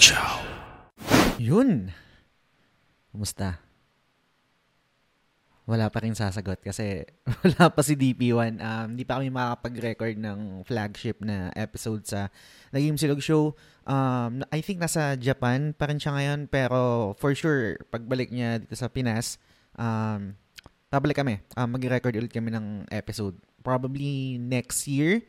Chow. Yun. Kumusta? Wala pa rin sasagot kasi wala pa si DP1. Um, hindi pa kami makakapag-record ng flagship na episode sa Naging Silog Show. Um, I think nasa Japan pa rin siya ngayon pero for sure, pagbalik niya dito sa Pinas, um, babalik kami. Um, mag-record ulit kami ng episode. Probably next year.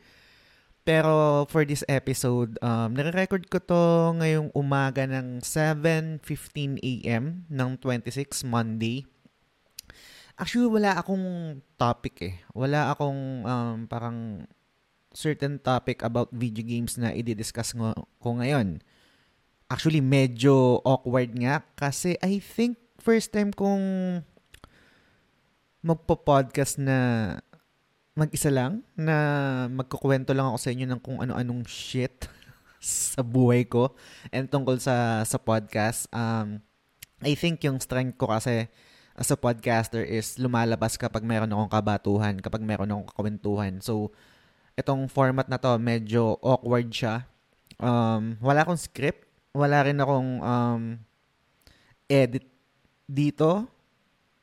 Pero for this episode, um, nare-record ko to ngayong umaga ng 7.15 a.m. ng 26, Monday. Actually, wala akong topic eh. Wala akong um, parang certain topic about video games na i-discuss ngo- ko ngayon. Actually, medyo awkward nga kasi I think first time kong magpo-podcast na mag-isa lang na magkukwento lang ako sa inyo ng kung ano-anong shit sa buhay ko and tungkol sa sa podcast. Um, I think yung strength ko kasi as a podcaster is lumalabas kapag meron akong kabatuhan, kapag meron akong kakwentuhan. So, itong format na to, medyo awkward siya. Um, wala akong script. Wala rin akong um, edit dito.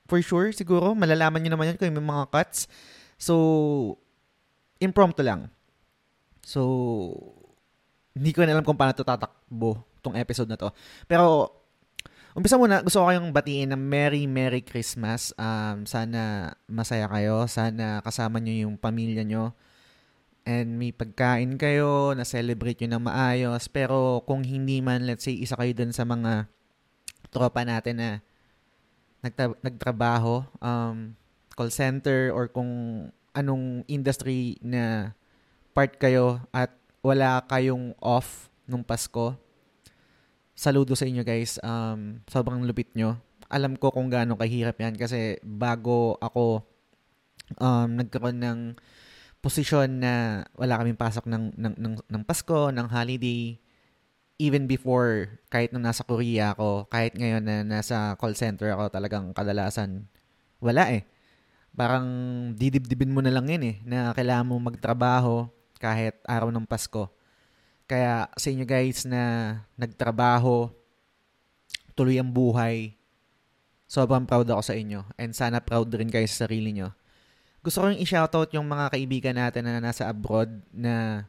For sure, siguro. Malalaman nyo naman yan kung may mga cuts. So, impromptu lang. So, hindi ko na alam kung paano ito tatakbo, tong episode na to. Pero, Umpisa muna, gusto ko kayong batiin ng Merry Merry Christmas. Um, sana masaya kayo. Sana kasama nyo yung pamilya nyo. And may pagkain kayo, na-celebrate nyo ng maayos. Pero kung hindi man, let's say, isa kayo dun sa mga tropa natin na nagtra- nagtrabaho, um, call center, or kung anong industry na part kayo at wala kayong off nung Pasko, saludo sa inyo guys. Um, sobrang lupit nyo. Alam ko kung gaano kahirap yan kasi bago ako um, nagkaroon ng posisyon na wala kaming pasok ng, ng, ng, ng Pasko, ng holiday, even before, kahit nung nasa Korea ako, kahit ngayon na nasa call center ako, talagang kadalasan, wala eh. Parang didibdibin mo na lang yun eh, na kailangan mo magtrabaho kahit araw ng Pasko. Kaya sa inyo guys na nagtrabaho, tuloy ang buhay, sobrang proud ako sa inyo. And sana proud rin kayo sa sarili nyo. Gusto ko rin i-shoutout yung mga kaibigan natin na nasa abroad na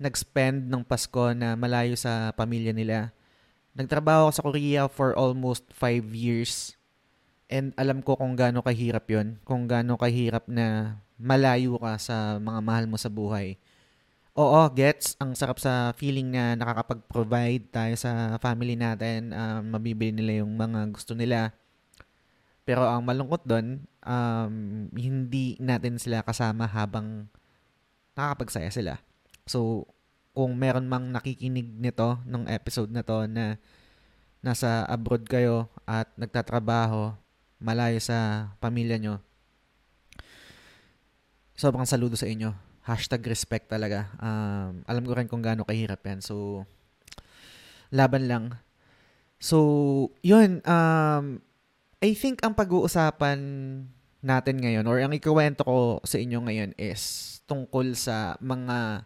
nag-spend ng Pasko na malayo sa pamilya nila. Nagtrabaho ako sa Korea for almost 5 years. And alam ko kung gaano kahirap yon Kung gaano kahirap na malayo ka sa mga mahal mo sa buhay Oo, gets. Ang sarap sa feeling na nakakapag-provide tayo sa family natin. Um, mabibili nila yung mga gusto nila. Pero ang malungkot doon, um, hindi natin sila kasama habang nakakapagsaya sila. So, kung meron mang nakikinig nito, ng episode na to na nasa abroad kayo at nagtatrabaho, malayo sa pamilya nyo, sobrang saludo sa inyo hashtag respect talaga. Um, alam ko rin kung gaano kahirap yan. So, laban lang. So, yun. Um, I think ang pag-uusapan natin ngayon or ang ikuwento ko sa inyo ngayon is tungkol sa mga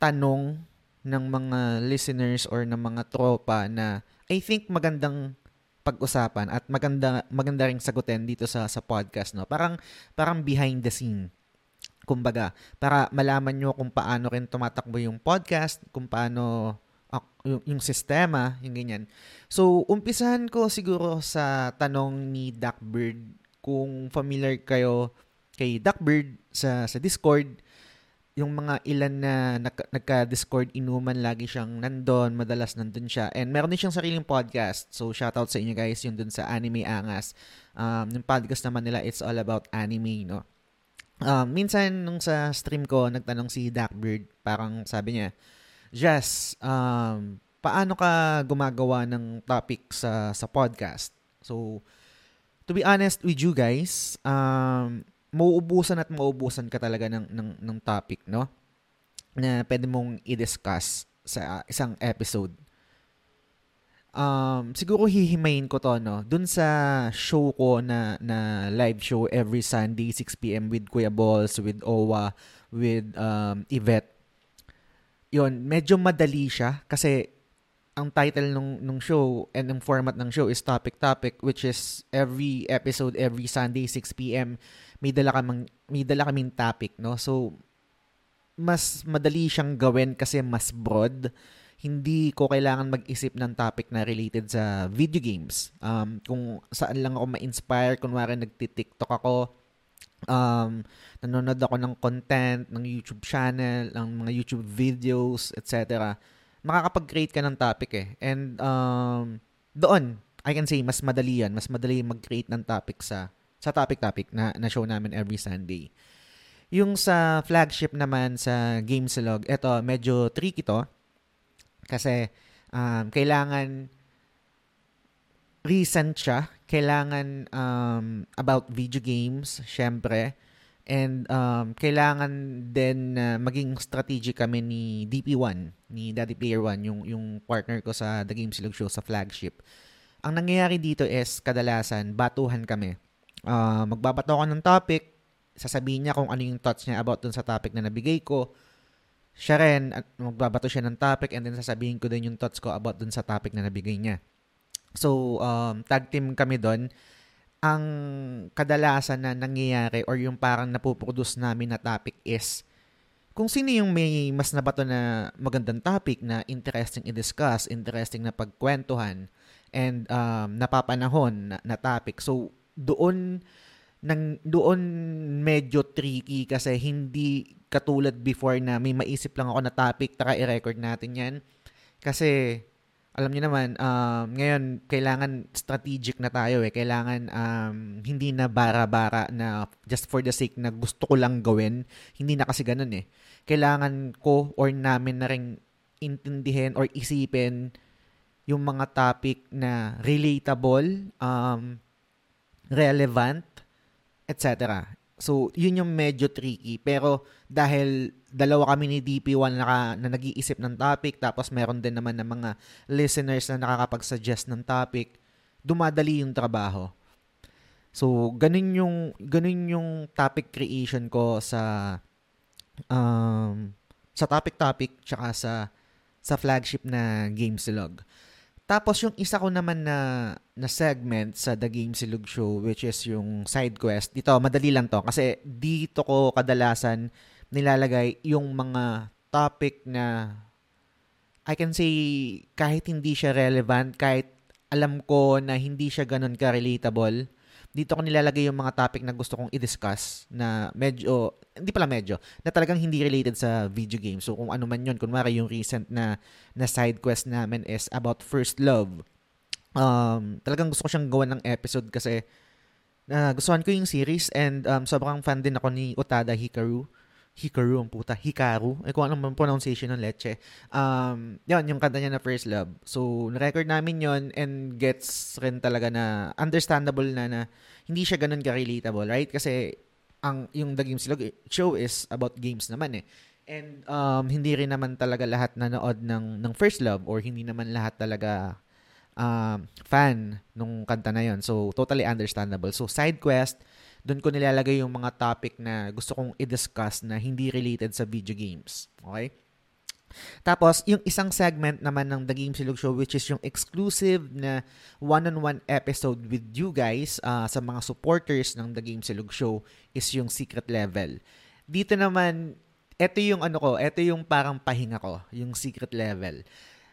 tanong ng mga listeners or ng mga tropa na I think magandang pag-usapan at maganda maganda ring sagutin dito sa sa podcast no. Parang parang behind the scene kumbaga, para malaman nyo kung paano rin tumatakbo yung podcast, kung paano yung, yung sistema, yung ganyan. So, umpisahan ko siguro sa tanong ni Duckbird, kung familiar kayo kay Duckbird sa, sa Discord, yung mga ilan na nagka-Discord inuman, lagi siyang nandun, madalas nandun siya. And meron din siyang sariling podcast. So, shoutout sa inyo guys, yung dun sa Anime Angas. Um, yung podcast naman nila, it's all about anime, no? Um, minsan nung sa stream ko, nagtanong si Darkbird, parang sabi niya, Jess, um, paano ka gumagawa ng topic sa, sa podcast? So, to be honest with you guys, um, mauubusan at mauubusan ka talaga ng, ng, ng topic, no? Na pwede mong i-discuss sa isang episode um, siguro hihimayin ko to, no? Dun sa show ko na, na live show every Sunday, 6pm with Kuya Balls, with Owa, with um, Yvette. Yun, medyo madali siya kasi ang title nung nung show and ang format ng show is Topic Topic which is every episode every Sunday 6 PM may dala kaming may dala kaming topic no so mas madali siyang gawin kasi mas broad hindi ko kailangan mag-isip ng topic na related sa video games. Um, kung saan lang ako ma-inspire, kunwari nagti-TikTok ako, um, nanonood ako ng content, ng YouTube channel, ng mga YouTube videos, etc. Makakapag-create ka ng topic eh. And um, doon, I can say, mas madali yan. Mas madali mag-create ng topic sa sa topic-topic na, na show namin every Sunday. Yung sa flagship naman sa Gameslog, eto, medyo tricky to kasi um, kailangan recent siya. Kailangan um, about video games, syempre. And um, kailangan din uh, maging strategic kami ni DP1, ni Daddy Player 1, yung, yung partner ko sa The Game Silog Show sa flagship. Ang nangyayari dito is kadalasan, batuhan kami. Uh, magbabato ako ng topic, sasabihin niya kung ano yung thoughts niya about dun sa topic na nabigay ko siya rin, at magbabato siya ng topic and then sasabihin ko din yung thoughts ko about dun sa topic na nabigay niya. So, um, tag team kami doon. Ang kadalasan na nangyayari or yung parang napuproduce namin na topic is kung sino yung may mas nabato na magandang topic na interesting i-discuss, interesting na pagkwentuhan, and um, napapanahon na, na topic. So, doon nang doon medyo tricky kasi hindi katulad before na may maisip lang ako na topic, taka i-record natin yan. Kasi, alam niyo naman, um, ngayon, kailangan strategic na tayo eh. Kailangan um, hindi na bara-bara na just for the sake na gusto ko lang gawin. Hindi na kasi ganun eh. Kailangan ko or namin na rin intindihin or isipin yung mga topic na relatable, um, relevant, etc. So, yun yung medyo tricky. Pero dahil dalawa kami ni DP1 na, na nag-iisip ng topic, tapos meron din naman ng mga listeners na nakakapag-suggest ng topic, dumadali yung trabaho. So, ganun yung, ganun yung topic creation ko sa um, sa topic-topic tsaka sa sa flagship na Gameslog. Tapos yung isa ko naman na na segment sa The Game Silog Show which is yung side quest. Dito madali lang to kasi dito ko kadalasan nilalagay yung mga topic na I can say kahit hindi siya relevant, kahit alam ko na hindi siya ganun ka-relatable, dito ko nilalagay yung mga topic na gusto kong i-discuss na medyo, hindi pala medyo, na talagang hindi related sa video game. So kung ano man yun, kunwari yung recent na, na side quest namin is about first love. Um, talagang gusto ko siyang gawan ng episode kasi uh, gustuhan ko yung series and um, sobrang fan din ako ni Utada Hikaru. Hikaru ang puta. Hikaru. Eh kung anong pronunciation ng leche. Um, yun, yung kanta niya na First Love. So, na-record namin yon and gets rin talaga na understandable na na hindi siya ganun ka-relatable, right? Kasi ang yung The Games Log show is about games naman eh. And um, hindi rin naman talaga lahat nanood ng, ng First Love or hindi naman lahat talaga um, fan nung kanta na yon So, totally understandable. So, side quest, doon ko nilalagay yung mga topic na gusto kong i-discuss na hindi related sa video games. Okay? Tapos, yung isang segment naman ng The Game Silog Show which is yung exclusive na one-on-one episode with you guys uh, sa mga supporters ng The Game Silog Show is yung secret level. Dito naman, ito yung ano ko, ito yung parang pahinga ko, yung secret level.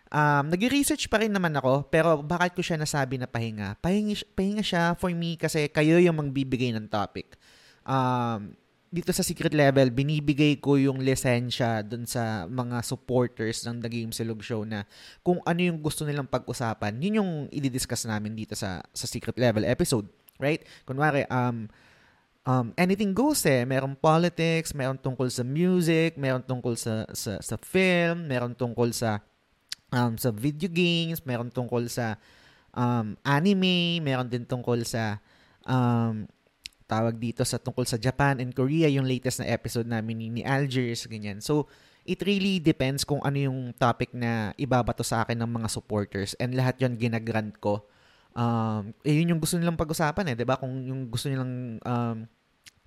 Um, nag-research pa rin naman ako, pero bakit ko siya nasabi na pahinga? Pahinga, pahinga siya for me kasi kayo yung magbibigay ng topic. Um, dito sa secret level, binibigay ko yung lisensya dun sa mga supporters ng The Game Silog Show na kung ano yung gusto nilang pag-usapan, yun yung i-discuss namin dito sa, sa secret level episode. Right? Kunwari, um, um, anything goes eh. Meron politics, meron tungkol sa music, meron tungkol sa, sa, sa film, meron tungkol sa um, sa video games, meron tungkol sa um, anime, meron din tungkol sa um, tawag dito sa tungkol sa Japan and Korea, yung latest na episode namin ni, ni Algiers, ganyan. So, it really depends kung ano yung topic na ibabato sa akin ng mga supporters and lahat yon ginagrant ko. Um, eh, yun yung gusto nilang pag-usapan eh, 'di ba? Kung yung gusto nilang um,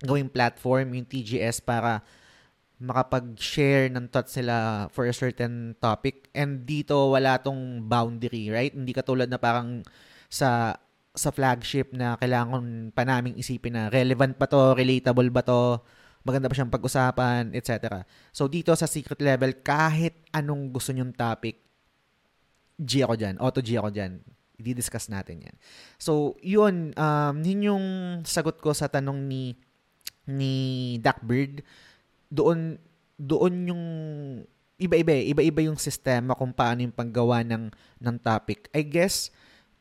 gawing platform, yung TGS para makapag-share ng thoughts nila for a certain topic. And dito wala tong boundary, right? Hindi katulad na parang sa sa flagship na kailangan pa naming isipin na relevant ba to, relatable ba to, maganda ba siyang pag-usapan, etc. So dito sa secret level, kahit anong gusto nyong topic, G ako dyan, auto G ako dyan. I-discuss natin yan. So, yun, um, yun yung sagot ko sa tanong ni ni Duckbird. Doon, doon yung iba-iba, eh. iba-iba yung sistema kung paano yung paggawa ng, ng topic. I guess,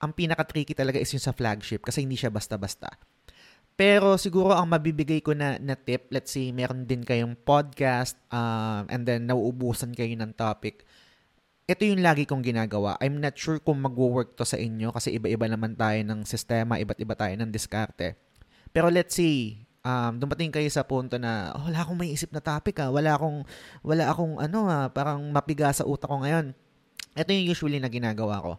ang pinaka-tricky talaga is yung sa flagship kasi hindi siya basta-basta. Pero siguro ang mabibigay ko na, na tip, let's say meron din kayong podcast um, and then nauubusan kayo ng topic. Ito yung lagi kong ginagawa. I'm not sure kung magwo-work to sa inyo kasi iba-iba naman tayo ng sistema, iba't iba tayo ng diskarte. Pero let's say, um, dumating kayo sa punto na oh, wala akong may isip na topic ah. Wala akong, wala akong ano ah, parang mapiga sa utak ko ngayon. Ito yung usually na ginagawa ko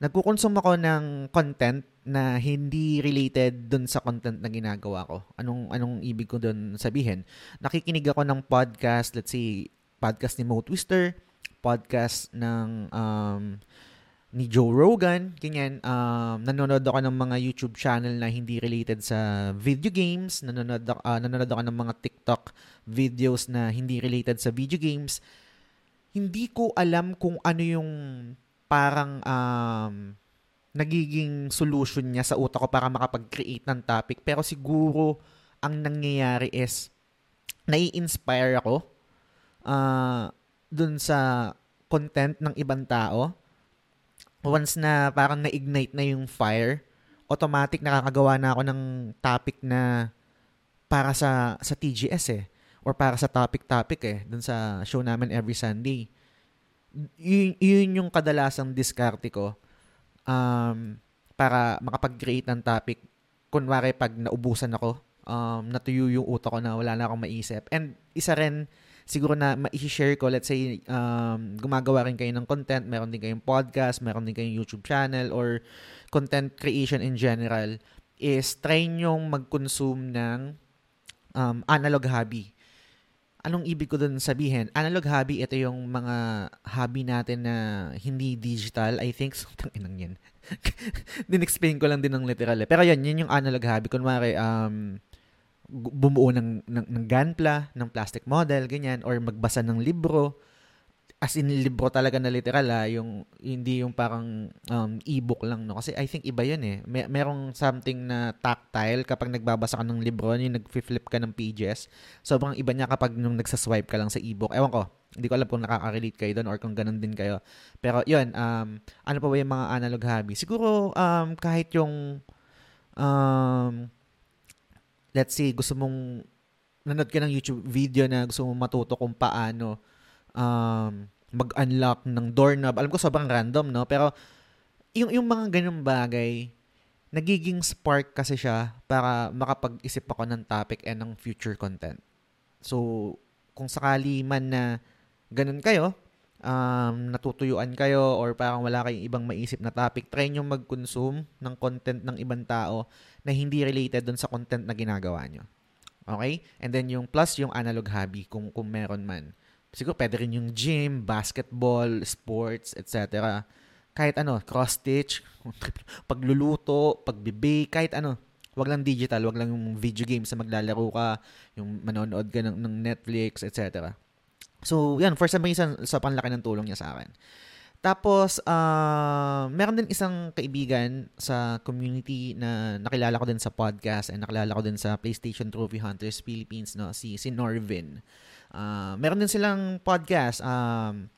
nagkukonsume ako ng content na hindi related dun sa content na ginagawa ko. Anong anong ibig ko dun sabihin? Nakikinig ako ng podcast, let's say podcast ni Mo Twister, podcast ng um, ni Joe Rogan, ganyan. Um, nanonood ako ng mga YouTube channel na hindi related sa video games. Nanonood, uh, nanonood ako ng mga TikTok videos na hindi related sa video games. Hindi ko alam kung ano yung parang um, nagiging solution niya sa utak ko para makapag-create ng topic. Pero siguro, ang nangyayari is, nai-inspire ako uh, dun sa content ng ibang tao. Once na parang na-ignite na yung fire, automatic nakakagawa na ako ng topic na para sa sa TGS eh or para sa topic-topic eh dun sa show namin every Sunday yun, yun yung kadalasang diskarte ko um, para makapag-create ng topic. Kunwari, pag naubusan ako, um, natuyo yung utak ko na wala na akong maisip. And isa rin, siguro na ma-share ko, let's say, um, gumagawa rin kayo ng content, meron din kayong podcast, meron din kayong YouTube channel, or content creation in general, is try nyong mag-consume ng um, analog hobby anong ibig ko dun sabihin? Analog hobby, ito yung mga hobby natin na hindi digital. I think, sutang inang yan. Din-explain ko lang din ng literal eh. Pero yan, yun yung analog hobby. Kunwari, um, bumuo ng, ng, ng gunpla, ng plastic model, ganyan, or magbasa ng libro as in libro talaga na literal ha, ah, yung hindi yung parang um, e-book lang no kasi I think iba yun eh. May, merong something na tactile kapag nagbabasa ka ng libro, yung nag-flip ka ng pages. Sobrang iba niya kapag nung nagsaswipe ka lang sa e-book. Ewan ko, hindi ko alam kung nakaka-relate kayo doon or kung ganun din kayo. Pero yun, um, ano pa ba yung mga analog hobby? Siguro um, kahit yung um, let's say gusto mong nanood ka ng YouTube video na gusto mong matuto kung paano um, mag-unlock ng doorknob. Alam ko sobrang random, no? Pero yung, yung mga ganyung bagay, nagiging spark kasi siya para makapag-isip ako ng topic and ng future content. So, kung sakali man na ganun kayo, um, natutuyuan kayo or parang wala kayong ibang maisip na topic, try nyo mag-consume ng content ng ibang tao na hindi related dun sa content na ginagawa nyo. Okay? And then yung plus yung analog hobby kung, kung meron man. Siguro pwede rin yung gym, basketball, sports, etc. Kahit ano, cross-stitch, pagluluto, pagbibake, kahit ano. Wag lang digital, wag lang yung video games na maglalaro ka, yung manonood ka ng, ng Netflix, etc. So, yan, for some reason, sa panlaki ng tulong niya sa akin. Tapos, uh, meron din isang kaibigan sa community na nakilala ko din sa podcast and nakilala ko din sa PlayStation Trophy Hunters Philippines, no? si, si Norvin. Uh, meron din silang podcast. Um,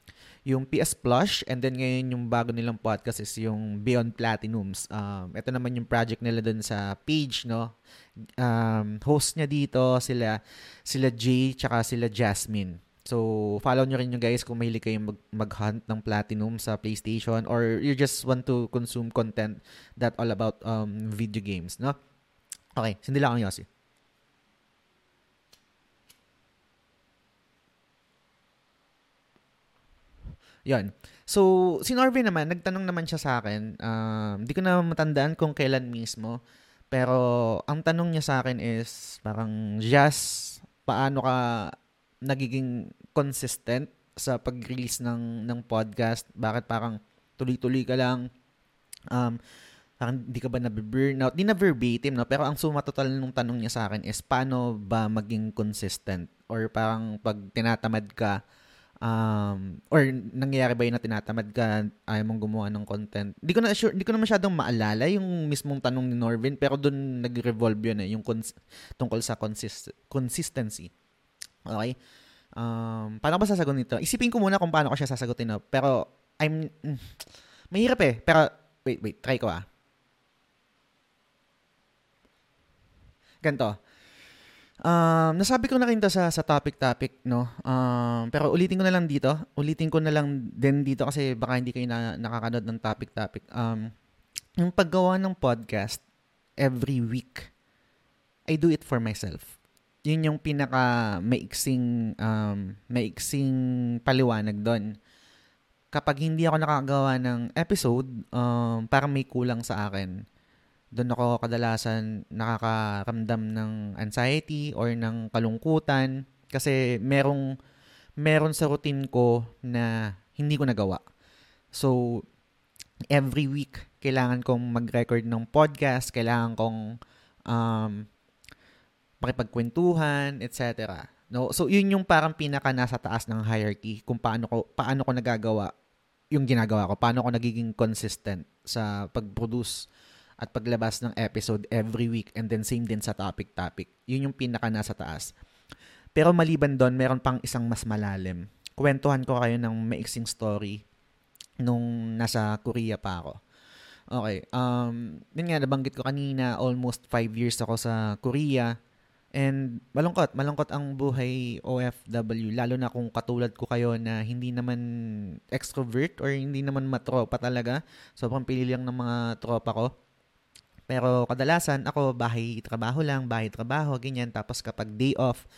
yung PS Plush and then ngayon yung bago nilang podcast is yung Beyond Platinums. Um, ito naman yung project nila dun sa page, no? Um, host niya dito sila sila Jay tsaka sila Jasmine. So, follow nyo rin yung guys kung mahilig kayong mag- mag-hunt ng platinum sa PlayStation or you just want to consume content that all about um, video games, no? Okay, hindi lang ang Yossi. Yon. So, si Norvin naman, nagtanong naman siya sa akin. Hindi um, ko na matandaan kung kailan mismo. Pero, ang tanong niya sa akin is, parang, just, paano ka, nagiging consistent sa pag-release ng ng podcast? Bakit parang tuloy-tuloy ka lang? Um, parang di ka ba na-burnout? Di na verbatim, no? Pero ang suma total nung tanong niya sa akin is, paano ba maging consistent? Or parang pag tinatamad ka, um, or nangyayari ba yun na tinatamad ka, ayaw mong gumawa ng content? Di ko na sure, di ko na masyadong maalala yung mismong tanong ni Norvin, pero doon nag-revolve yun eh, yung cons- tungkol sa consist- consistency. Okay? Um, paano ba sasagutin nito? Isipin ko muna kung paano ko siya sasagutin. No? Pero, I'm, mm, mahirap eh. Pero, wait, wait, try ko ah. Ganto. Um, nasabi ko na rin to sa, sa topic-topic, no? Um, pero ulitin ko na lang dito. Ulitin ko na lang din dito kasi baka hindi kayo na, nakakanood ng topic-topic. Um, yung paggawa ng podcast every week, I do it for myself yun yung pinaka maiksing um, maiksing paliwanag doon. Kapag hindi ako nakagawa ng episode, um, parang may kulang sa akin. Doon ako kadalasan nakakaramdam ng anxiety or ng kalungkutan kasi merong meron sa routine ko na hindi ko nagawa. So, every week, kailangan kong mag-record ng podcast, kailangan kong um, makipagkwentuhan, etc. No? So, yun yung parang pinaka nasa taas ng hierarchy kung paano ko, paano ko nagagawa yung ginagawa ko. Paano ko nagiging consistent sa pag-produce at paglabas ng episode every week and then same din sa topic-topic. Yun yung pinaka nasa taas. Pero maliban doon, meron pang isang mas malalim. Kwentuhan ko kayo ng maiksing story nung nasa Korea pa ako. Okay. Um, yun nga, nabanggit ko kanina, almost 5 years ako sa Korea. And malungkot, malungkot ang buhay OFW, lalo na kung katulad ko kayo na hindi naman extrovert or hindi naman matropa talaga. Sobrang pili lang ng mga tropa ko. Pero kadalasan ako bahay trabaho lang, bahay trabaho, ganyan. Tapos kapag day off,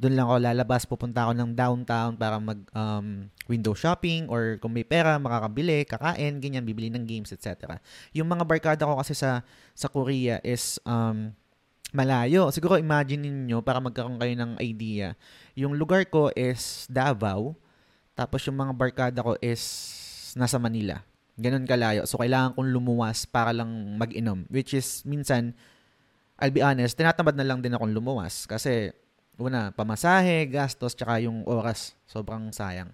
doon lang ako lalabas, pupunta ako ng downtown para mag um, window shopping or kung may pera, makakabili, kakain, ganyan, bibili ng games, etc. Yung mga barkada ko kasi sa sa Korea is um, malayo. Siguro imagine niyo para magkaroon kayo ng idea. Yung lugar ko is Davao, tapos yung mga barkada ko is nasa Manila. Ganun kalayo. So, kailangan kong lumuwas para lang mag-inom. Which is, minsan, I'll be honest, tinatamad na lang din akong lumuwas. Kasi, una, pamasahe, gastos, tsaka yung oras. Sobrang sayang.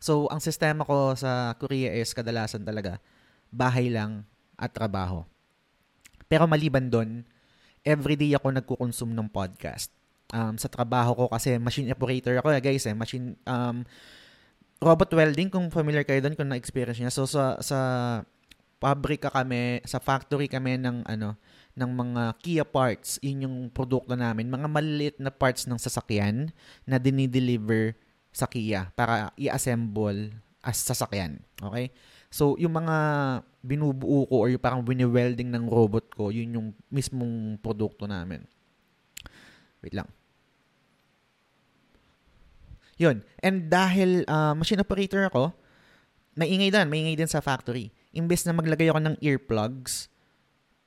So, ang sistema ko sa Korea is kadalasan talaga, bahay lang at trabaho. Pero maliban doon, everyday ako nagko-consume ng podcast. Um, sa trabaho ko kasi machine operator ako eh, guys eh. Machine, um, robot welding, kung familiar kayo doon, kung na-experience niya. So, sa, sa pabrika kami, sa factory kami ng, ano, ng mga Kia parts. Yun yung produkto namin. Mga maliit na parts ng sasakyan na dinideliver sa Kia para i-assemble as sasakyan. Okay? So, yung mga binubuo ko or yung parang wini-welding ng robot ko, yun yung mismong produkto namin. Wait lang. Yun. And dahil uh, machine operator ako, maingay din, maingay din sa factory. Imbes na maglagay ako ng earplugs,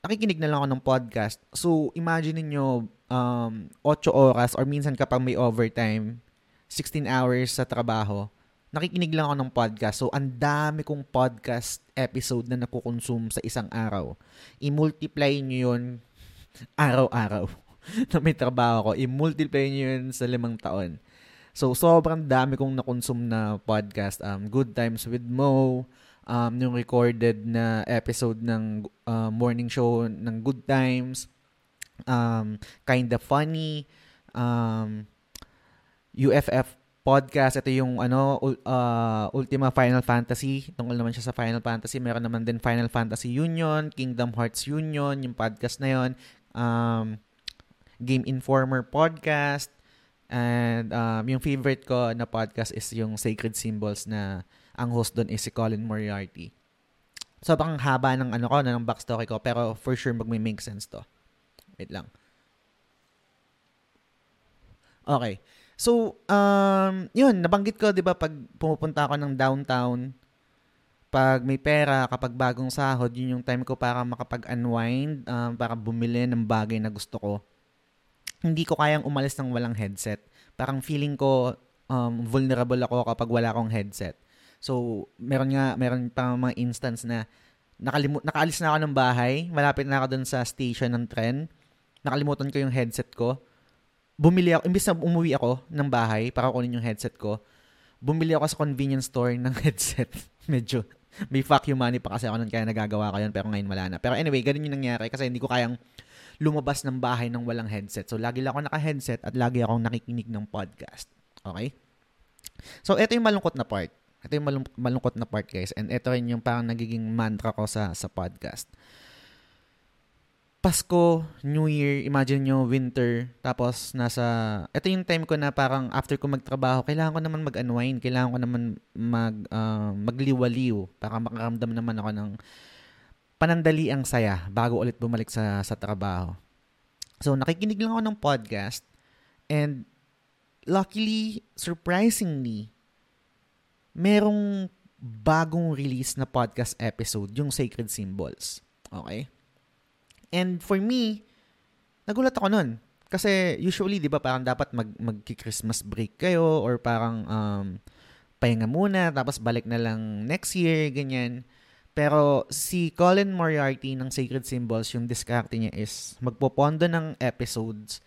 nakikinig na lang ako ng podcast. So, imagine niyo um, 8 oras or minsan kapag may overtime, 16 hours sa trabaho, nakikinig lang ako ng podcast. So, ang dami kong podcast episode na nakukonsume sa isang araw. I-multiply nyo yun araw-araw na may trabaho ko. I-multiply nyo yun sa limang taon. So, sobrang dami kong nakonsume na podcast. Um, Good Times with Mo, um, yung recorded na episode ng uh, morning show ng Good Times, um, Kinda Funny, um, UFF podcast. Ito yung ano uh, Ultima Final Fantasy. Tungkol naman siya sa Final Fantasy. Meron naman din Final Fantasy Union, Kingdom Hearts Union, yung podcast na yon. Um, Game Informer podcast. And um, yung favorite ko na podcast is yung Sacred Symbols na ang host doon is si Colin Moriarty. So, bang haba ng ano ko, ng backstory ko, pero for sure magme-make sense to. Wait lang. Okay. So, um, yun, nabanggit ko, di ba, pag pumupunta ako ng downtown, pag may pera, kapag bagong sahod, yun yung time ko para makapag-unwind, um, para bumili ng bagay na gusto ko. Hindi ko kayang umalis ng walang headset. Parang feeling ko um, vulnerable ako kapag wala akong headset. So, meron nga, meron pa mga instance na nakalimu- nakaalis na ako ng bahay, malapit na ako dun sa station ng tren, nakalimutan ko yung headset ko, bumili ako, imbis na umuwi ako ng bahay para kunin yung headset ko, bumili ako sa convenience store ng headset. Medyo, may fuck you money pa kasi ako nun kaya nagagawa ko yun pero ngayon wala na. Pero anyway, ganun yung nangyari kasi hindi ko kayang lumabas ng bahay ng walang headset. So, lagi lang ako naka-headset at lagi akong nakikinig ng podcast. Okay? So, ito yung malungkot na part. Ito yung malung- malungkot na part, guys. And ito rin yung parang nagiging mantra ko sa, sa podcast. Pasko, New Year, imagine nyo, winter, tapos nasa, ito yung time ko na parang after ko magtrabaho, kailangan ko naman mag-unwind, kailangan ko naman mag, uh, magliwaliw, para makaramdam naman ako ng panandali ang saya bago ulit bumalik sa, sa trabaho. So, nakikinig lang ako ng podcast, and luckily, surprisingly, merong bagong release na podcast episode, yung Sacred Symbols. Okay? And for me, nagulat ako nun. Kasi usually, di ba, parang dapat mag, mag-Christmas break kayo or parang um, pahinga muna, tapos balik na lang next year, ganyan. Pero si Colin Moriarty ng Sacred Symbols, yung diskarte niya is magpopondo ng episodes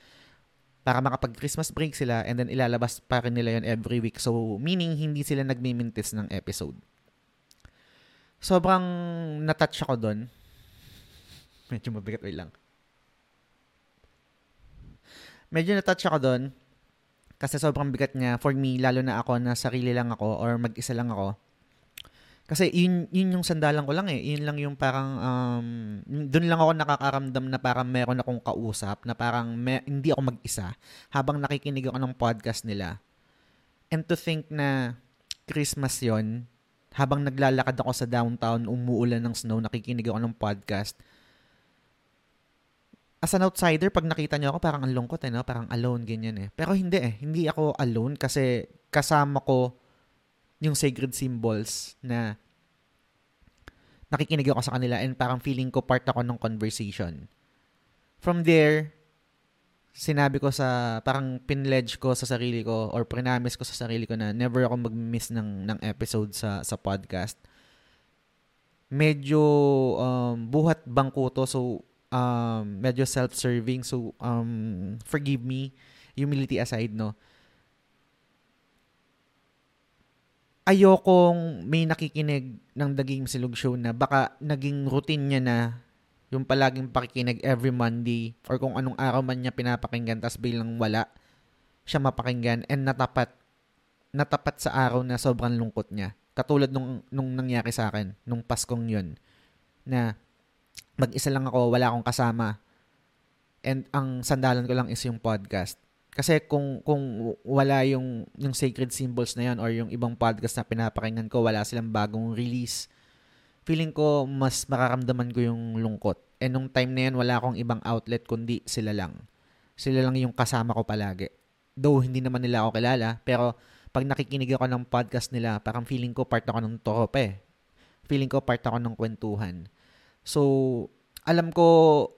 para makapag-Christmas break sila and then ilalabas pa rin nila yon every week. So, meaning hindi sila nagmimintis ng episode. Sobrang natouch ako doon. Medyo mabigat, wait lang. Medyo natouch ako doon kasi sobrang bigat niya for me, lalo na ako na sarili lang ako or mag-isa lang ako kasi yun, yun yung sandalan ko lang eh. Yun lang yung parang, um, doon lang ako nakakaramdam na parang meron akong kausap, na parang me, hindi ako mag-isa habang nakikinig ako ng podcast nila. And to think na Christmas yon habang naglalakad ako sa downtown, umuulan ng snow, nakikinig ako ng podcast. As an outsider, pag nakita niyo ako, parang ang lungkot eh, no? Parang alone, ganyan eh. Pero hindi eh. Hindi ako alone kasi kasama ko yung sacred symbols na nakikinig ako sa kanila and parang feeling ko part ako ng conversation. From there, sinabi ko sa, parang pinledge ko sa sarili ko or prinamis ko sa sarili ko na never ako mag-miss ng, ng episode sa, sa podcast. Medyo um, buhat bangko to so um, medyo self-serving. So um, forgive me. Humility aside no? Ayokong may nakikinig ng Daging Silog Show na baka naging routine niya na yung palaging pakikinig every Monday or kung anong araw man niya pinapakinggan tas bilang wala siya mapakinggan and natapat natapat sa araw na sobrang lungkot niya. Katulad nung, nung nangyari sa akin, nung Paskong yun, na mag-isa lang ako, wala akong kasama. And ang sandalan ko lang is yung podcast. Kasi kung kung wala yung yung sacred symbols na yan or yung ibang podcast na pinapakinggan ko, wala silang bagong release. Feeling ko mas makaramdaman ko yung lungkot. And nung time na yan, wala akong ibang outlet kundi sila lang. Sila lang yung kasama ko palagi. Though hindi naman nila ako kilala, pero pag nakikinig ako ng podcast nila, parang feeling ko part ako ng torope. Feeling ko part ako ng kwentuhan. So, alam ko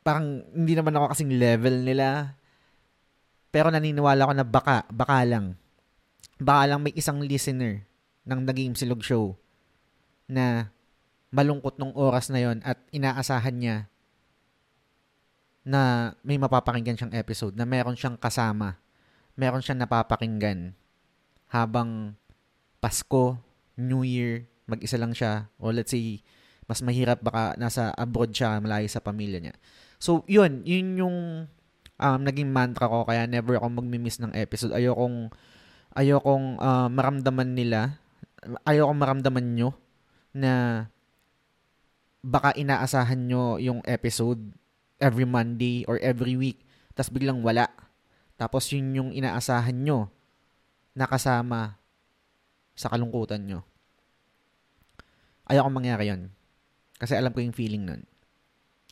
parang hindi naman ako kasing level nila. Pero naniniwala ko na baka, baka lang, baka lang may isang listener ng The Game Silog Show na malungkot nung oras na yon at inaasahan niya na may mapapakinggan siyang episode, na meron siyang kasama, meron siyang napapakinggan habang Pasko, New Year, mag-isa lang siya, o let's say, mas mahirap baka nasa abroad siya, malayo sa pamilya niya. So, yun, yun yung um, naging mantra ko kaya never ako magmi-miss ng episode. Ayokong ayokong uh, maramdaman nila, ayokong maramdaman nyo na baka inaasahan nyo yung episode every Monday or every week tapos biglang wala. Tapos yun yung inaasahan nyo nakasama sa kalungkutan nyo. Ayokong mangyari yun. Kasi alam ko yung feeling nun.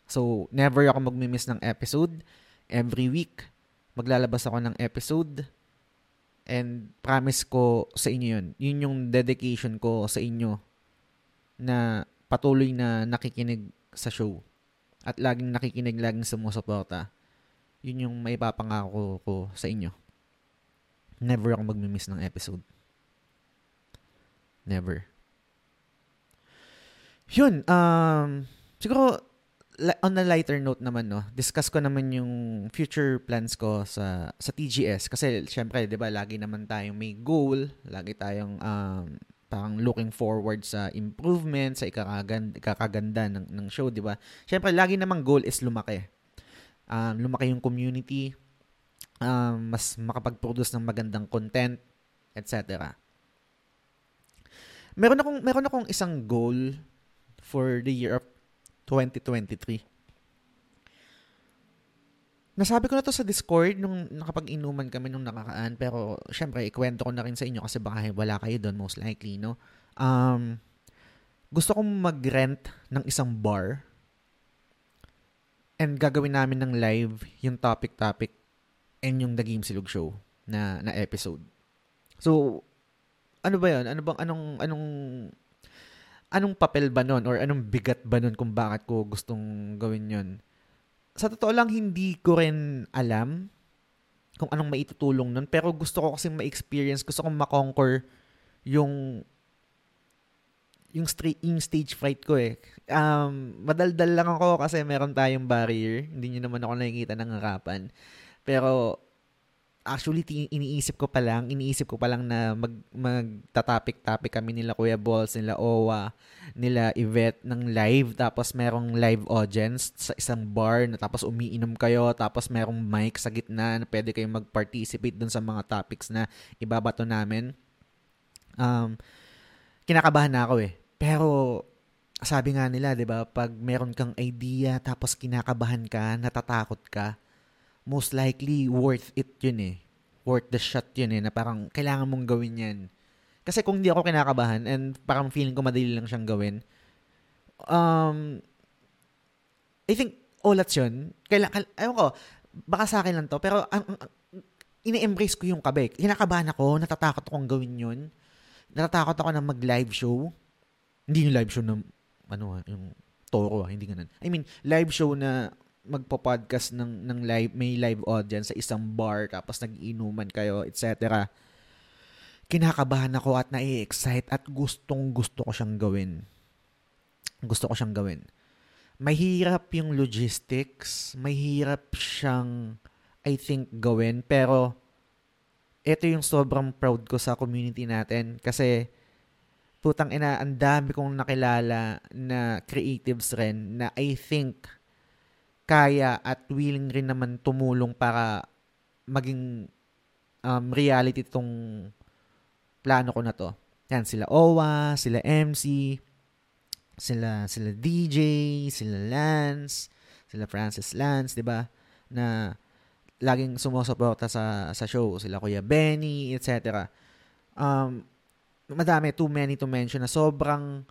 So, never ako magmi-miss ng episode every week maglalabas ako ng episode and promise ko sa inyo yun. Yun yung dedication ko sa inyo na patuloy na nakikinig sa show at laging nakikinig, laging sumusuporta. Yun yung may papangako ko sa inyo. Never ako magmi-miss ng episode. Never. Yun, um, siguro, on a lighter note naman, no, discuss ko naman yung future plans ko sa sa TGS. Kasi, syempre, di ba, lagi naman tayong may goal, lagi tayong um, parang looking forward sa improvement, sa ikakaganda, ikakaganda ng, ng show, di ba? Syempre, lagi namang goal is lumaki. Um, lumaki yung community, um, mas makapag-produce ng magandang content, etc. Meron akong meron akong isang goal for the year of 2023. Nasabi ko na to sa Discord nung nakapag-inuman kami nung nakakaan pero syempre ikwento ko na rin sa inyo kasi baka wala kayo doon most likely no. Um, gusto kong mag-rent ng isang bar and gagawin namin ng live yung topic-topic and yung The Game Silog Show na na episode. So ano ba 'yon? Ano bang anong anong anong papel ba nun or anong bigat ba nun kung bakit ko gustong gawin yon Sa totoo lang, hindi ko rin alam kung anong maitutulong nun. Pero gusto ko kasi ma-experience, gusto kong makonquer yung yung, straight, yung stage fright ko eh. Um, madaldal lang ako kasi meron tayong barrier. Hindi nyo naman ako nakikita ng harapan. Pero actually iniisip ko pa lang, iniisip ko pa lang na mag magta-topic-topic kami nila Kuya Balls, nila Owa, nila Yvette ng live tapos merong live audience sa isang bar na tapos umiinom kayo tapos merong mic sa gitna na pwede kayong mag-participate dun sa mga topics na ibabato namin. Um, kinakabahan na ako eh. Pero sabi nga nila, 'di ba, pag meron kang idea tapos kinakabahan ka, natatakot ka, most likely worth it yun eh. Worth the shot yun eh, na parang kailangan mong gawin yan. Kasi kung hindi ako kinakabahan and parang feeling ko madali lang siyang gawin, um, I think, all that's yun. Kailangan, ayun ko, baka sa akin lang to, pero ang, ang, ini-embrace ko yung kabe. Kinakabahan ako, natatakot akong gawin yun. Natatakot ako na mag-live show. Hindi yung live show na, ano yung toro, hindi ganun. I mean, live show na magpo-podcast ng ng live may live audience sa isang bar tapos nag-iinuman kayo etc. Kinakabahan ako at nai-excite at gustong gusto ko siyang gawin. Gusto ko siyang gawin. Mahirap yung logistics, mahirap siyang I think gawin pero ito yung sobrang proud ko sa community natin kasi putang ina, ang dami kong nakilala na creatives rin na I think kaya at willing rin naman tumulong para maging um, reality itong plano ko na to. Yan, sila Owa, sila MC, sila sila DJ, sila Lance, sila Francis Lance, 'di ba? Na laging sumusuporta sa sa show, sila Kuya Benny, etc. Um madami too many to mention na sobrang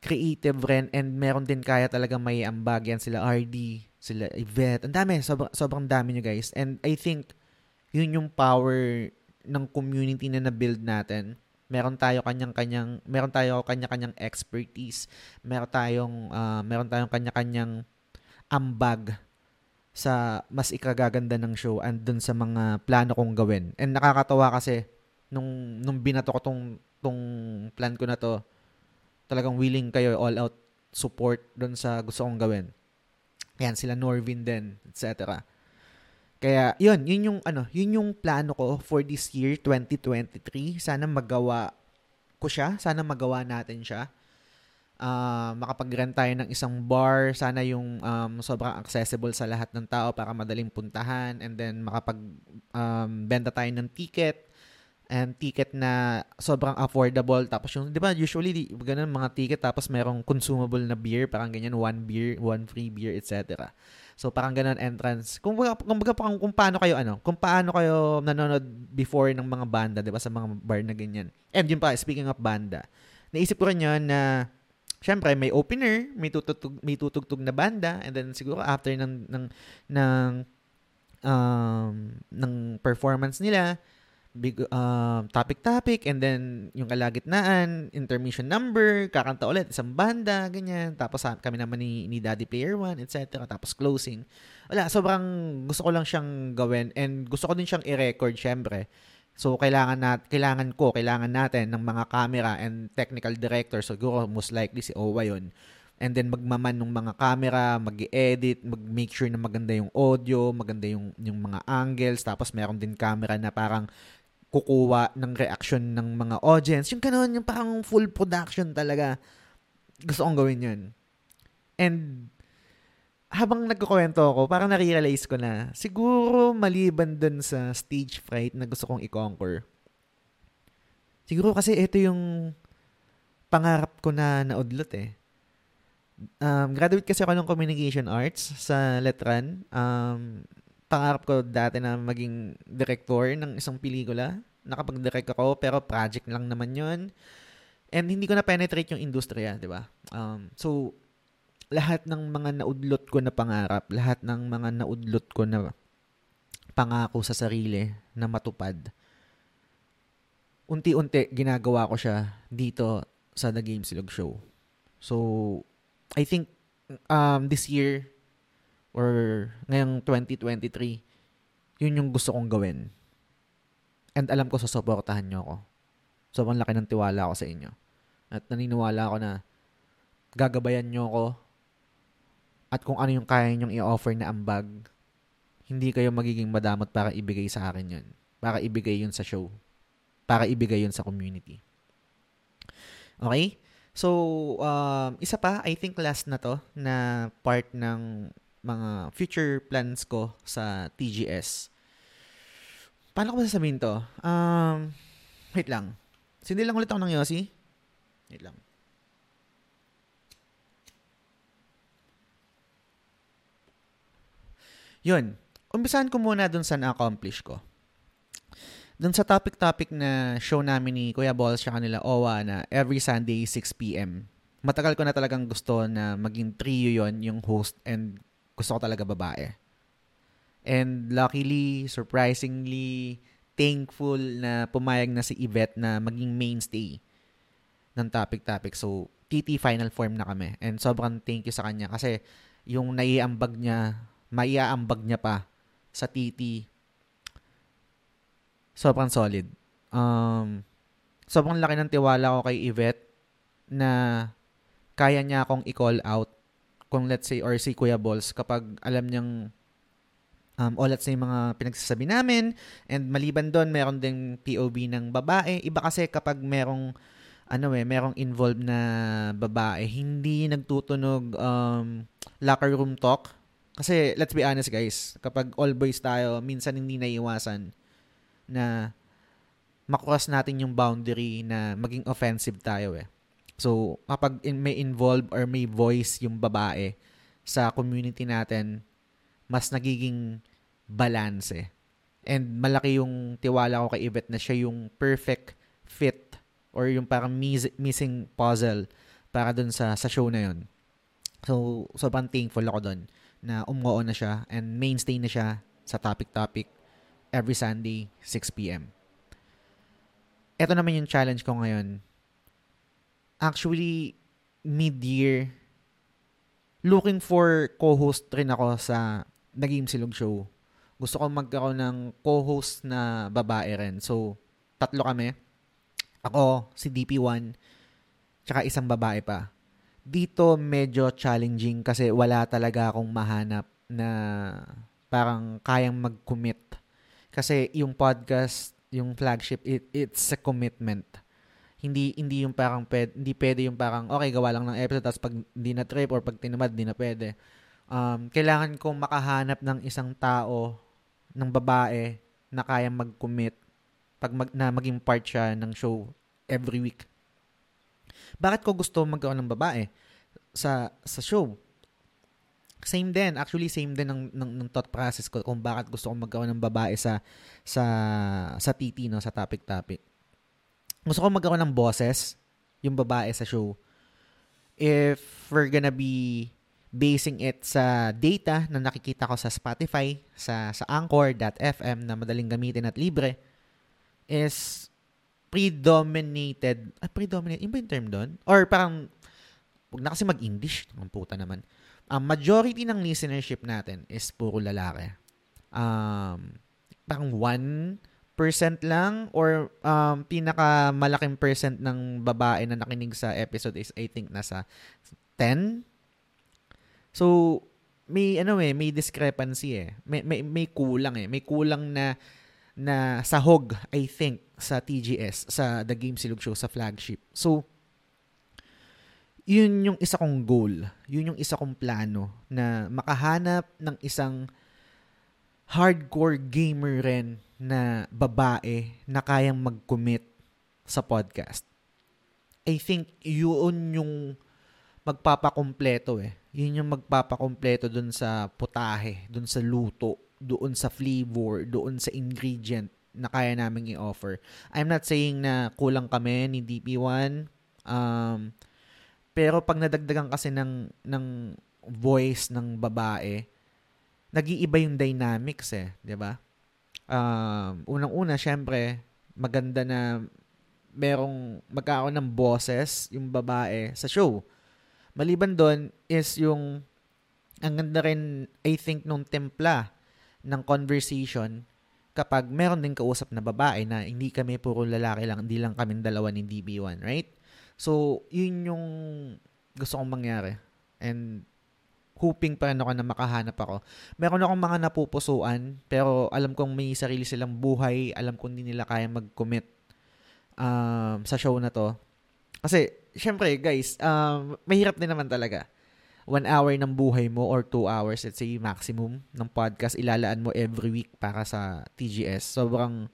creative rin and meron din kaya talaga may ambag yan sila RD, sila Yvette. Ang dami, sobrang, sobrang dami nyo guys. And I think yun yung power ng community na na-build natin. Meron tayo kanyang-kanyang meron tayo kanya-kanyang expertise. Meron tayong uh, meron tayong kanya-kanyang ambag sa mas ikagaganda ng show and dun sa mga plano kong gawin. And nakakatawa kasi nung nung binato ko tong tong plan ko na to, talagang willing kayo all out support doon sa gusto kong gawin. Yan, sila Norvin din, etc. Kaya, yun, yun yung, ano, yun yung plano ko for this year, 2023. Sana magawa ko siya. Sana magawa natin siya. Uh, makapag-rent tayo ng isang bar. Sana yung um, sobrang accessible sa lahat ng tao para madaling puntahan. And then, makapag-benta um, tayo ng ticket and ticket na sobrang affordable tapos yung 'di ba usually ganun mga ticket tapos merong consumable na beer parang ganyan one beer one free beer etc. So parang ganun entrance. Kung baga, kung, kung, kung paano kayo ano, kung paano kayo nanonood before ng mga banda, 'di ba sa mga bar na ganyan. And yun pa speaking of banda. Naisip ko rin yun na syempre may opener, may tutugtog may tutugtog na banda and then siguro after ng ng ng um ng performance nila big uh, topic-topic and then yung kalagitnaan, intermission number, kakanta ulit, isang banda, ganyan. Tapos kami naman ni, ni Daddy Player One, etc. Tapos closing. Wala, sobrang gusto ko lang siyang gawin and gusto ko din siyang i-record syempre So, kailangan, nat kailangan ko, kailangan natin ng mga camera and technical director. So, siguro most likely si Owa yun. And then, magmaman ng mga camera, mag-edit, mag-make sure na maganda yung audio, maganda yung, yung mga angles. Tapos, meron din camera na parang kukuha ng reaction ng mga audience. Yung kanon, yung parang full production talaga. Gusto kong gawin yun. And habang nagkukwento ako, parang nare-realize ko na siguro maliban dun sa stage fright na gusto kong i-conquer. Siguro kasi ito yung pangarap ko na naudlot eh. Um, graduate kasi ako ng communication arts sa Letran. Um, pangarap ko dati na maging director ng isang pelikula. Nakapag-direct ako, pero project lang naman yon And hindi ko na penetrate yung industriya, di ba? Um, so, lahat ng mga naudlot ko na pangarap, lahat ng mga naudlot ko na pangako sa sarili na matupad, unti-unti ginagawa ko siya dito sa The Game Silog Show. So, I think um, this year or ngayong 2023, yun yung gusto kong gawin. And alam ko susuportahan nyo ako. Sobrang laki ng tiwala ko sa inyo. At naniniwala ako na gagabayan nyo ako at kung ano yung kaya nyong i-offer na ambag, hindi kayo magiging madamot para ibigay sa akin yun. Para ibigay yun sa show. Para ibigay yun sa community. Okay? So, um, isa pa, I think last na to, na part ng mga future plans ko sa TGS. Paano ko sasabihin to? Um, wait lang. Sindi lang ulit ako ng Yossi. Wait lang. Yun. Umpisahan ko muna dun sa na-accomplish ko. Dun sa topic-topic na show namin ni Kuya Balls siya kanila Owa na every Sunday 6pm. Matagal ko na talagang gusto na maging trio yon yung host and gusto ko talaga babae. And luckily, surprisingly, thankful na pumayag na si Yvette na maging mainstay ng topic-topic. So, TT final form na kami. And sobrang thank you sa kanya kasi yung naiambag niya maiaambag niya pa sa TT. Sobrang solid. Um, sobrang laki ng tiwala ko kay Yvette na kaya niya akong i-call out kung let's say or si Kuya Balls kapag alam niyang um, o let's say mga pinagsasabi namin and maliban doon meron ding POV ng babae. Iba kasi kapag merong ano eh, merong involved na babae, hindi nagtutunog um, locker room talk kasi let's be honest guys, kapag all boys tayo, minsan hindi naiiwasan na makross natin yung boundary na maging offensive tayo eh. So, kapag in, may involve or may voice yung babae sa community natin, mas nagiging balance eh. And malaki yung tiwala ko kay Yvette na siya yung perfect fit or yung parang mis- missing puzzle para dun sa, sa show na yun. So, sobrang thankful ako dun na umuo na siya and mainstay na siya sa topic-topic every Sunday, 6pm. Ito naman yung challenge ko ngayon. Actually, mid-year, looking for co-host rin ako sa Game Silog Show. Gusto ko magkaroon ng co-host na babae rin. So, tatlo kami. Ako, si DP1, tsaka isang babae pa dito medyo challenging kasi wala talaga akong mahanap na parang kayang mag-commit. Kasi yung podcast, yung flagship, it, it's a commitment. Hindi hindi yung parang pwede, hindi pwede yung parang okay gawa lang ng episode tapos pag hindi na trip or pag tinamad hindi na pwede. Um, kailangan kong makahanap ng isang tao ng babae na kayang mag-commit pag mag, na maging part siya ng show every week. Bakit ko gusto magkaroon ng babae sa sa show? Same din, actually same din ng, ng, ng thought process ko kung bakit gusto kong magkaroon ng babae sa sa sa TT no, sa topic topic. Gusto ko magkaroon ng bosses yung babae sa show. If we're gonna be basing it sa data na nakikita ko sa Spotify, sa sa Anchor.fm na madaling gamitin at libre, is predominated, ah, predominated, yun ba yung term doon? Or parang, huwag na kasi mag-English, ang puta naman. Ang majority ng listenership natin is puro lalaki. Um, parang 1% percent lang or um, pinaka malaking percent ng babae na nakinig sa episode is I think nasa 10. So, may ano eh, may discrepancy eh. May, may, may kulang eh. May kulang na na sahog, I think, sa TGS, sa The Game Silog Show, sa flagship. So, yun yung isa kong goal. Yun yung isa kong plano na makahanap ng isang hardcore gamer rin na babae na kayang mag-commit sa podcast. I think yun yung magpapakompleto eh. Yun yung magpapakompleto dun sa putahe, dun sa luto, doon sa flavor, doon sa ingredient na kaya naming i-offer. I'm not saying na kulang kami ni DP1. Um, pero pag nadagdagan kasi ng, ng voice ng babae, nag-iiba yung dynamics eh, 'di ba? Um, unang-una, syempre, maganda na merong magkakaroon ng bosses yung babae sa show. Maliban doon is yung ang ganda rin I think nung templa ng conversation kapag meron din kausap na babae na hindi kami puro lalaki lang, hindi lang kami dalawa ni DB1, right? So, yun yung gusto kong mangyari. And hoping pa rin ako na makahanap ako. Meron akong mga napupusuan, pero alam kong may sarili silang buhay, alam kong hindi nila kaya mag-commit um, sa show na to. Kasi, syempre, guys, um, mahirap din naman talaga one hour ng buhay mo or two hours, let's say maximum ng podcast, ilalaan mo every week para sa TGS. Sobrang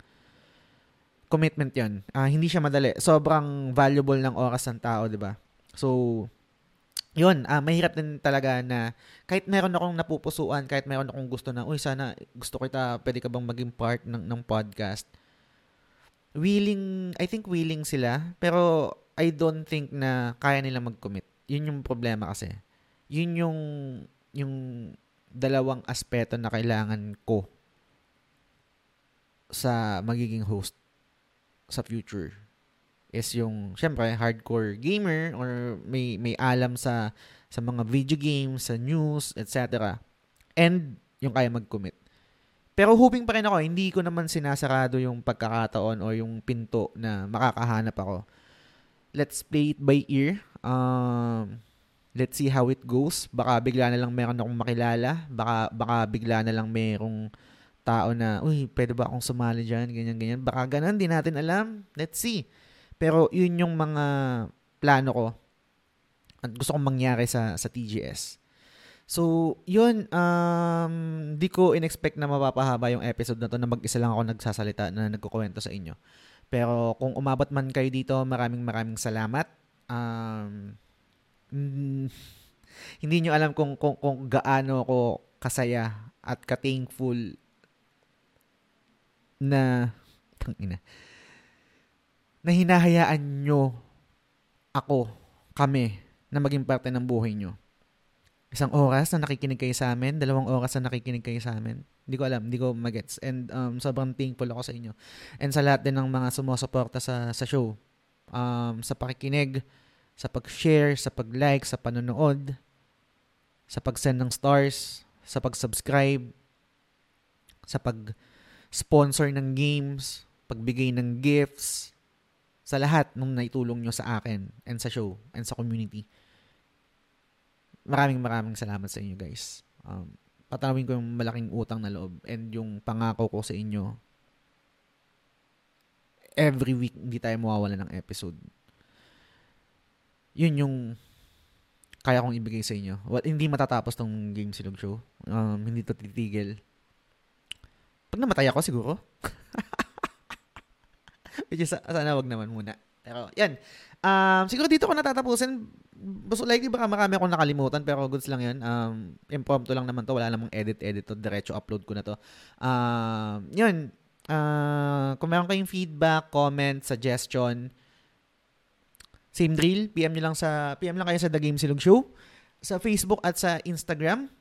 commitment yon uh, Hindi siya madali. Sobrang valuable ng oras ng tao, di ba? So, yun, uh, mahirap din talaga na kahit meron akong napupusuan, kahit meron akong gusto na, uy, sana gusto kita, pwede ka bang maging part ng, ng podcast. Willing, I think willing sila, pero I don't think na kaya nila mag-commit. Yun yung problema kasi yun yung yung dalawang aspeto na kailangan ko sa magiging host sa future is yung syempre hardcore gamer or may may alam sa sa mga video games, sa news, etc. And yung kaya mag-commit. Pero hoping pa rin ako, hindi ko naman sinasarado yung pagkakataon o yung pinto na makakahanap ako. Let's play it by ear. Um, let's see how it goes. Baka bigla na lang meron akong makilala. Baka, baka bigla na lang merong tao na, uy, pwede ba akong sumali dyan, ganyan, ganyan. Baka ganun, di natin alam. Let's see. Pero yun yung mga plano ko at gusto kong mangyari sa, sa TGS. So, yun, um, di ko in-expect na mapapahaba yung episode na to na mag-isa lang ako nagsasalita na nagkukwento sa inyo. Pero kung umabot man kayo dito, maraming maraming salamat. Um, mm, hindi nyo alam kung, kung, kung gaano ako kasaya at ka-thankful na tangina na hinahayaan nyo ako, kami, na maging parte ng buhay nyo. Isang oras na nakikinig kayo sa amin, dalawang oras na nakikinig kayo sa amin. Hindi ko alam, hindi ko magets. And um, sobrang thankful ako sa inyo. And sa lahat din ng mga sumusuporta sa, sa show. Um, sa pakikinig, sa pag-share, sa pag-like, sa panonood, sa pag-send ng stars, sa pag-subscribe, sa pag-sponsor ng games, pagbigay ng gifts, sa lahat nung naitulong nyo sa akin and sa show and sa community. Maraming maraming salamat sa inyo guys. Um, patanawin ko yung malaking utang na loob and yung pangako ko sa inyo every week hindi tayo mawawala ng episode yun yung kaya kong ibigay sa inyo. Well, hindi matatapos tong Game Silog Show. Um, hindi to titigil. Pag namatay ako, siguro. Which is, sana wag naman muna. Pero, yan. Um, siguro dito ko natatapusin. Basta likely baka marami akong nakalimutan, pero goods lang yan. Um, impromptu lang naman to. Wala namang edit-edit to. Diretso upload ko na to. Um, yun. Uh, kung meron kayong feedback, comment, suggestion, Same drill, PM niyo lang sa PM lang kayo sa The Game Silog Show sa Facebook at sa Instagram.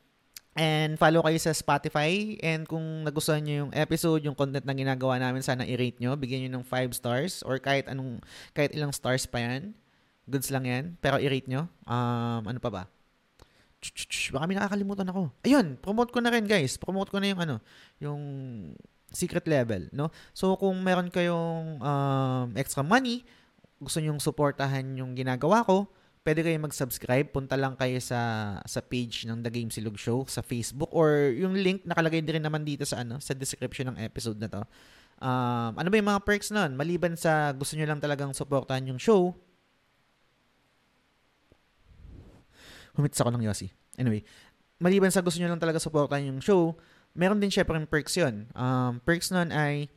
And follow kayo sa Spotify. And kung nagustuhan niyo yung episode, yung content na ginagawa namin, sana i-rate nyo. Bigyan niyo ng 5 stars or kahit anong kahit ilang stars pa yan. Goods lang yan. Pero i-rate nyo. Um, ano pa ba? Baka may nakakalimutan ako. Ayun, promote ko na rin guys. Promote ko na yung ano, yung secret level, no? So kung meron kayong um, extra money, gusto nyong suportahan yung ginagawa ko, pwede kayo mag-subscribe. Punta lang kayo sa sa page ng The Game Silog Show sa Facebook or yung link nakalagay din rin naman dito sa ano sa description ng episode na to. Um, ano ba yung mga perks nun? Maliban sa gusto nyo lang talagang suportahan yung show, Humitis ako ng Yossi. Anyway, maliban sa gusto nyo lang talaga supportan yung show, meron din syempre yung perks yun. Um, perks nun ay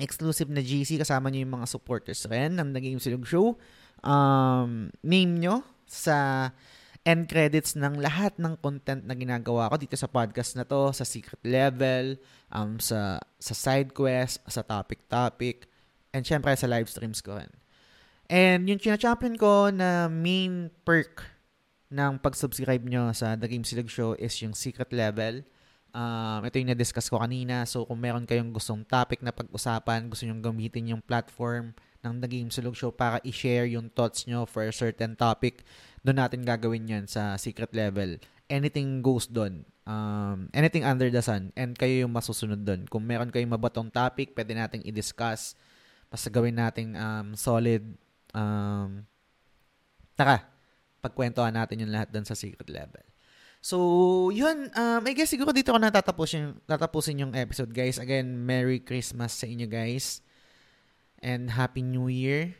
exclusive na GC kasama nyo yung mga supporters rin ng The Game Silog Show. Um, name nyo sa end credits ng lahat ng content na ginagawa ko dito sa podcast na to, sa secret level, um, sa, sa side quest, sa topic-topic, and syempre sa live streams ko rin. And yung china-champion ko na main perk ng pag-subscribe nyo sa The Game Silog Show is yung secret level. Um, ito yung na-discuss ko kanina. So, kung meron kayong gustong topic na pag-usapan, gusto nyo gamitin yung platform ng The Game Silog Show para i-share yung thoughts nyo for a certain topic, doon natin gagawin yan sa secret level. Anything goes doon. Um, anything under the sun. And kayo yung masusunod doon. Kung meron kayong mabatong topic, pwede nating i-discuss. Basta gawin nating um, solid um, taka, pagkwentuhan natin yung lahat doon sa secret level. So, yun. Um, I guess siguro dito ko natatapusin, tatapusin yung episode, guys. Again, Merry Christmas sa inyo, guys. And Happy New Year.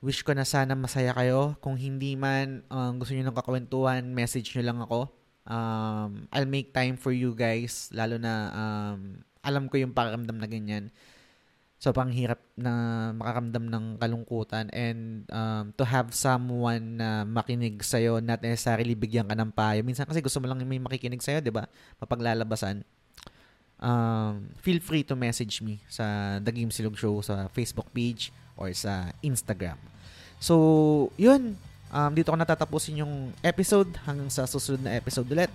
Wish ko na sana masaya kayo. Kung hindi man, um, gusto nyo ng kakwentuhan, message nyo lang ako. Um, I'll make time for you guys. Lalo na, um, alam ko yung pakiramdam na ganyan sobrang hirap na makakamdam ng kalungkutan and um, to have someone na makinig sa'yo, not necessarily bigyan ka ng payo. Minsan kasi gusto mo lang may makikinig sa'yo, di ba? Mapaglalabasan. Um, feel free to message me sa The Game Silog Show sa Facebook page or sa Instagram. So, yun. Um, dito ko natatapusin yung episode hanggang sa susunod na episode ulit.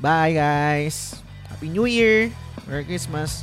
Bye, guys! Happy New Year! Merry Christmas!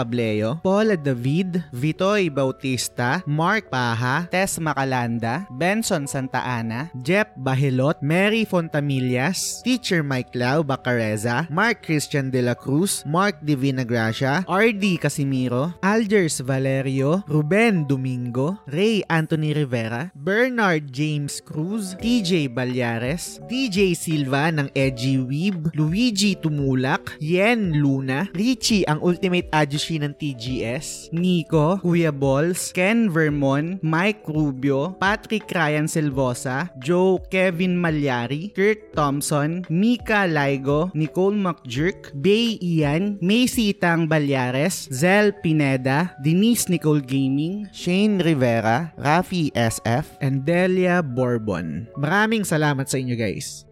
Pableo, Paula David, Vitoy Bautista, Mark Paha, Tess Macalanda, Benson Santa Ana, Jeff Bahilot, Mary Fontamillas, Teacher Mike Lau Bacareza, Mark Christian De La Cruz, Mark Divina Gracia, RD Casimiro, Algers Valerio, Ruben Domingo, Ray Anthony Rivera, Bernard James Cruz, TJ Balyares, DJ Silva ng Edgy Weeb, Luigi Tumulak, Yen Luna, Richie ang Ultimate Adjushi ng TGS, Nico, Kuya Balls, Ken Vermon, Mike Rubio, Patrick Ryan Silvosa, Joe Kevin Malyari, Kurt Thompson, Mika Laigo, Nicole McJerk, Bay Ian, Macy Tang Balyares, Zel Pineda, Denise Nicole Gaming, Shane Rivera, Rafi SF, and Delia Bourbon. Maraming salamat sa inyo guys.